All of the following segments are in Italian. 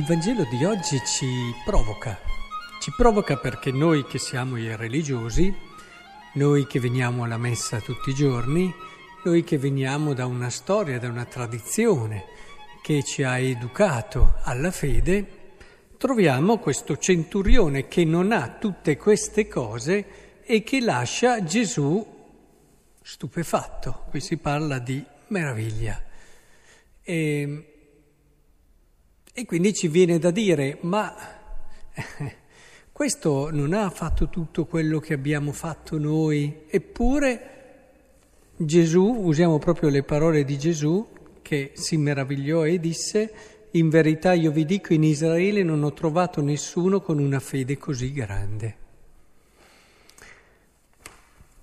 il Vangelo di oggi ci provoca, ci provoca perché noi che siamo i religiosi, noi che veniamo alla messa tutti i giorni, noi che veniamo da una storia, da una tradizione che ci ha educato alla fede, troviamo questo centurione che non ha tutte queste cose e che lascia Gesù stupefatto. Qui si parla di meraviglia. E, e quindi ci viene da dire, ma questo non ha fatto tutto quello che abbiamo fatto noi, eppure Gesù, usiamo proprio le parole di Gesù, che si meravigliò e disse, in verità io vi dico, in Israele non ho trovato nessuno con una fede così grande.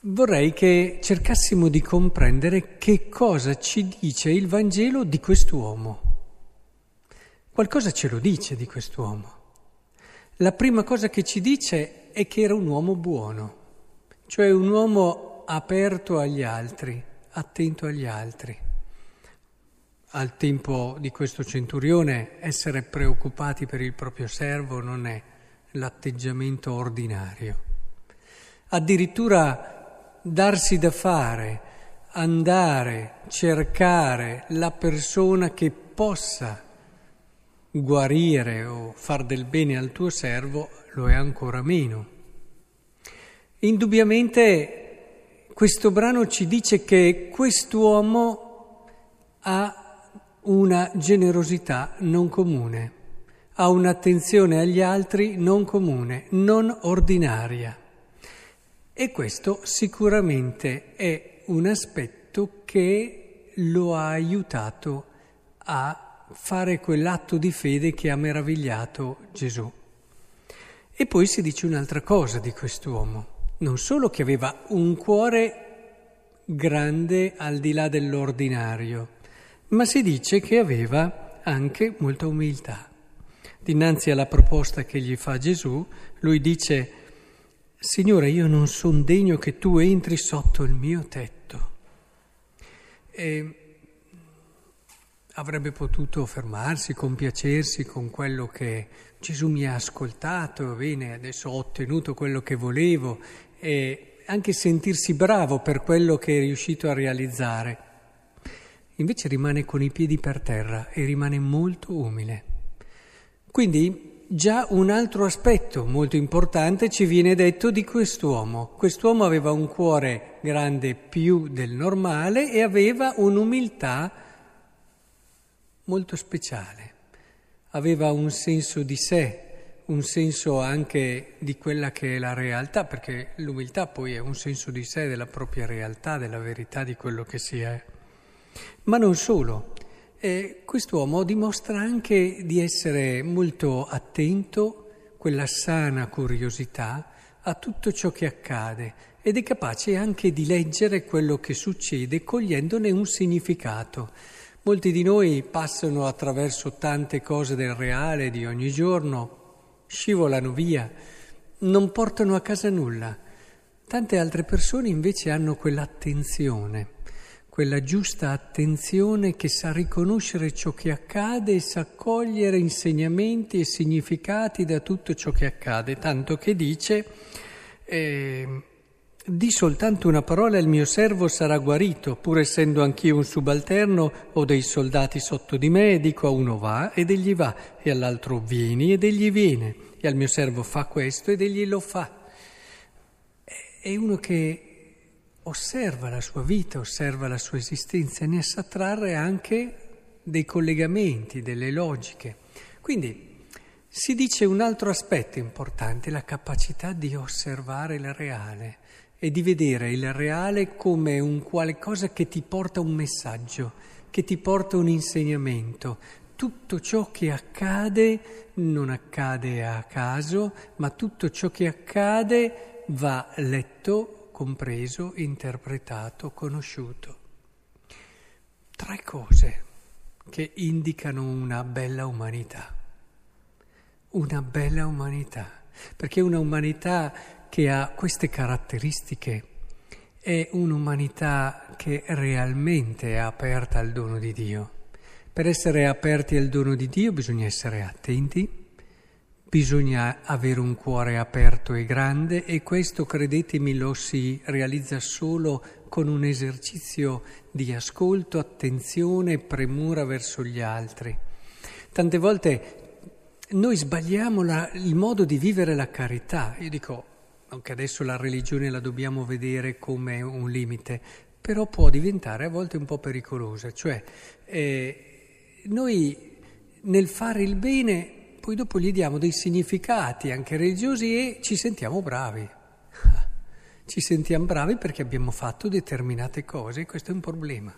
Vorrei che cercassimo di comprendere che cosa ci dice il Vangelo di quest'uomo. Qualcosa ce lo dice di quest'uomo. La prima cosa che ci dice è che era un uomo buono, cioè un uomo aperto agli altri, attento agli altri. Al tempo di questo centurione essere preoccupati per il proprio servo non è l'atteggiamento ordinario. Addirittura darsi da fare, andare, cercare la persona che possa guarire o far del bene al tuo servo lo è ancora meno. Indubbiamente questo brano ci dice che quest'uomo ha una generosità non comune, ha un'attenzione agli altri non comune, non ordinaria. E questo sicuramente è un aspetto che lo ha aiutato a fare quell'atto di fede che ha meravigliato Gesù. E poi si dice un'altra cosa di quest'uomo, non solo che aveva un cuore grande al di là dell'ordinario, ma si dice che aveva anche molta umiltà. Dinanzi alla proposta che gli fa Gesù, lui dice, Signore, io non sono degno che tu entri sotto il mio tetto. E avrebbe potuto fermarsi, compiacersi con quello che Gesù mi ha ascoltato, bene, adesso ho ottenuto quello che volevo e anche sentirsi bravo per quello che è riuscito a realizzare. Invece rimane con i piedi per terra e rimane molto umile. Quindi già un altro aspetto molto importante ci viene detto di quest'uomo. Quest'uomo aveva un cuore grande più del normale e aveva un'umiltà molto speciale. Aveva un senso di sé, un senso anche di quella che è la realtà, perché l'umiltà poi è un senso di sé della propria realtà, della verità di quello che si è. Ma non solo, eh, quest'uomo dimostra anche di essere molto attento, quella sana curiosità, a tutto ciò che accade ed è capace anche di leggere quello che succede cogliendone un significato. Molti di noi passano attraverso tante cose del reale di ogni giorno, scivolano via, non portano a casa nulla. Tante altre persone invece hanno quell'attenzione, quella giusta attenzione che sa riconoscere ciò che accade e sa cogliere insegnamenti e significati da tutto ciò che accade, tanto che dice... Eh, di soltanto una parola e il mio servo sarà guarito, pur essendo anch'io un subalterno o dei soldati sotto di me, dico a uno va ed egli va, e all'altro vieni ed egli viene, e al mio servo fa questo ed egli lo fa. È uno che osserva la sua vita, osserva la sua esistenza e ne sa trarre anche dei collegamenti, delle logiche. Quindi si dice un altro aspetto importante, la capacità di osservare il reale e di vedere il reale come un qualcosa che ti porta un messaggio, che ti porta un insegnamento. Tutto ciò che accade non accade a caso, ma tutto ciò che accade va letto, compreso, interpretato, conosciuto. Tre cose che indicano una bella umanità. Una bella umanità, perché una umanità che ha queste caratteristiche è un'umanità che realmente è aperta al dono di Dio, Per essere aperti al dono di Dio bisogna essere attenti, bisogna avere un cuore aperto e grande e questo, credetemi, lo si realizza solo con un esercizio di ascolto, attenzione e premura verso gli altri. Tante volte noi sbagliamo la, il modo di vivere la carità. Io dico, anche adesso la religione la dobbiamo vedere come un limite, però può diventare a volte un po' pericolosa. Cioè, eh, noi nel fare il bene poi dopo gli diamo dei significati anche religiosi e ci sentiamo bravi. Ci sentiamo bravi perché abbiamo fatto determinate cose e questo è un problema.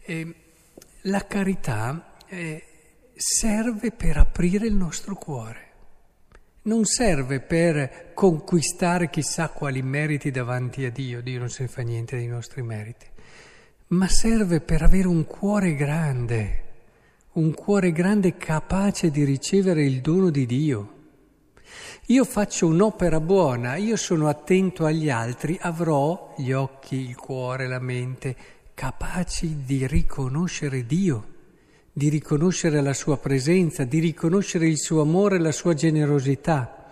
E la carità eh, serve per aprire il nostro cuore, non serve per conquistare chissà quali meriti davanti a Dio, Dio non se ne fa niente dei nostri meriti, ma serve per avere un cuore grande un cuore grande capace di ricevere il dono di Dio. Io faccio un'opera buona, io sono attento agli altri, avrò gli occhi, il cuore, la mente capaci di riconoscere Dio, di riconoscere la sua presenza, di riconoscere il suo amore la sua generosità.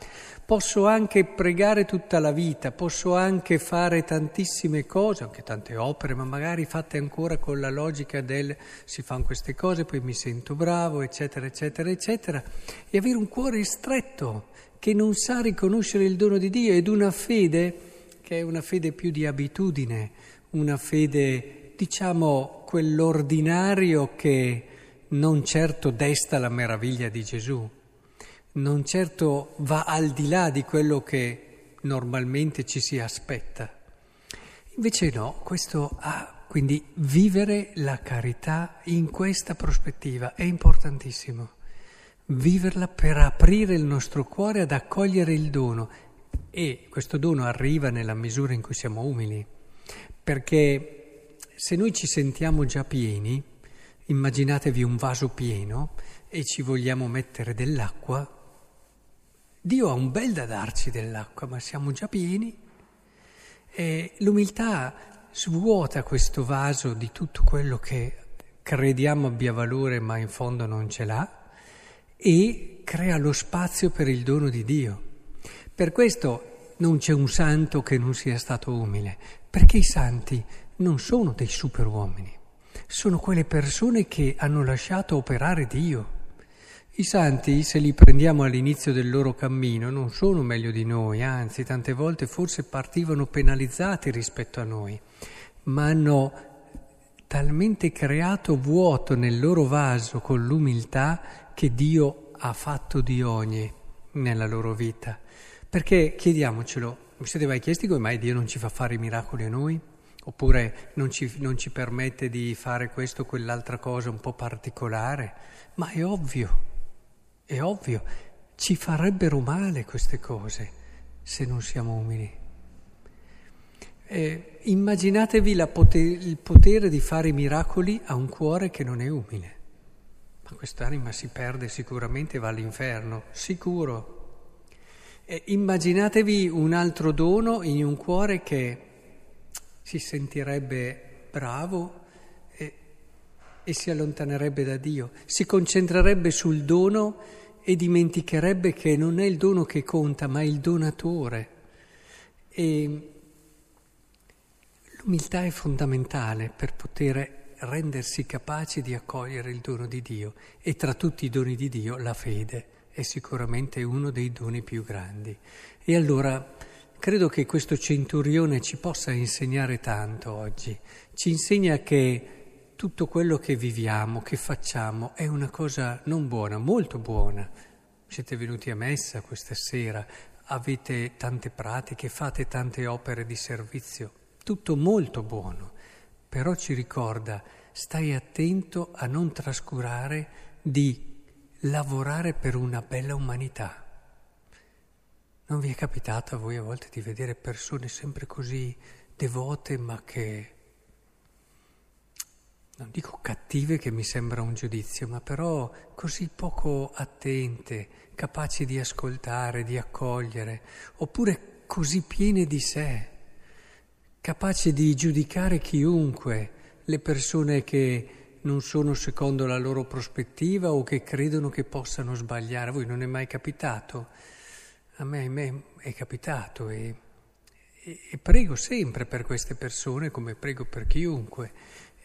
Posso anche pregare tutta la vita, posso anche fare tantissime cose, anche tante opere, ma magari fatte ancora con la logica del si fanno queste cose, poi mi sento bravo, eccetera, eccetera, eccetera, e avere un cuore stretto che non sa riconoscere il dono di Dio ed una fede che è una fede più di abitudine, una fede, diciamo, quell'ordinario che non certo desta la meraviglia di Gesù non certo va al di là di quello che normalmente ci si aspetta. Invece no, questo ha, quindi vivere la carità in questa prospettiva è importantissimo. Viverla per aprire il nostro cuore ad accogliere il dono e questo dono arriva nella misura in cui siamo umili, perché se noi ci sentiamo già pieni, immaginatevi un vaso pieno e ci vogliamo mettere dell'acqua, Dio ha un bel da darci dell'acqua, ma siamo già pieni. E l'umiltà svuota questo vaso di tutto quello che crediamo abbia valore, ma in fondo non ce l'ha, e crea lo spazio per il dono di Dio. Per questo non c'è un santo che non sia stato umile, perché i santi non sono dei superuomini, sono quelle persone che hanno lasciato operare Dio. I santi, se li prendiamo all'inizio del loro cammino, non sono meglio di noi, anzi tante volte forse partivano penalizzati rispetto a noi, ma hanno talmente creato vuoto nel loro vaso con l'umiltà che Dio ha fatto di ogni nella loro vita. Perché chiediamocelo, vi siete mai chiesti come mai Dio non ci fa fare i miracoli a noi? Oppure non ci, non ci permette di fare questo o quell'altra cosa un po' particolare? Ma è ovvio. È ovvio, ci farebbero male queste cose se non siamo umili. Eh, immaginatevi poter, il potere di fare miracoli a un cuore che non è umile. Ma quest'anima si perde sicuramente e va all'inferno, sicuro. Eh, immaginatevi un altro dono in un cuore che si sentirebbe bravo e, e si allontanerebbe da Dio, si concentrerebbe sul dono e dimenticherebbe che non è il dono che conta, ma il donatore. E l'umiltà è fondamentale per poter rendersi capaci di accogliere il dono di Dio e tra tutti i doni di Dio la fede è sicuramente uno dei doni più grandi. E allora credo che questo centurione ci possa insegnare tanto oggi, ci insegna che tutto quello che viviamo, che facciamo, è una cosa non buona, molto buona. Siete venuti a messa questa sera, avete tante pratiche, fate tante opere di servizio, tutto molto buono, però ci ricorda, stai attento a non trascurare di lavorare per una bella umanità. Non vi è capitato a voi a volte di vedere persone sempre così devote ma che non dico cattive che mi sembra un giudizio, ma però così poco attente, capaci di ascoltare, di accogliere, oppure così piene di sé, capaci di giudicare chiunque, le persone che non sono secondo la loro prospettiva o che credono che possano sbagliare. A voi non è mai capitato? A me, a me è capitato e, e, e, prego sempre per queste persone come prego per chiunque.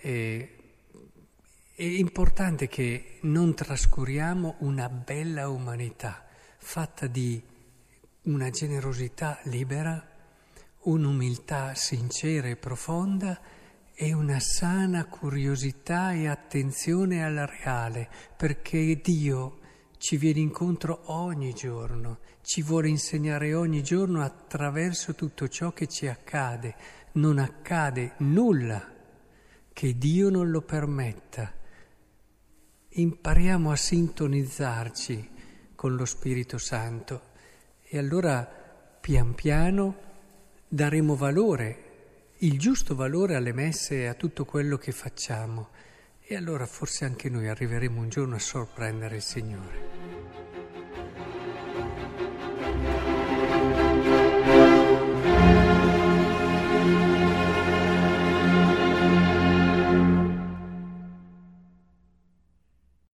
E, è importante che non trascuriamo una bella umanità fatta di una generosità libera, un'umiltà sincera e profonda e una sana curiosità e attenzione al reale, perché Dio ci viene incontro ogni giorno, ci vuole insegnare ogni giorno attraverso tutto ciò che ci accade. Non accade nulla che Dio non lo permetta impariamo a sintonizzarci con lo Spirito Santo e allora pian piano daremo valore, il giusto valore alle messe e a tutto quello che facciamo e allora forse anche noi arriveremo un giorno a sorprendere il Signore.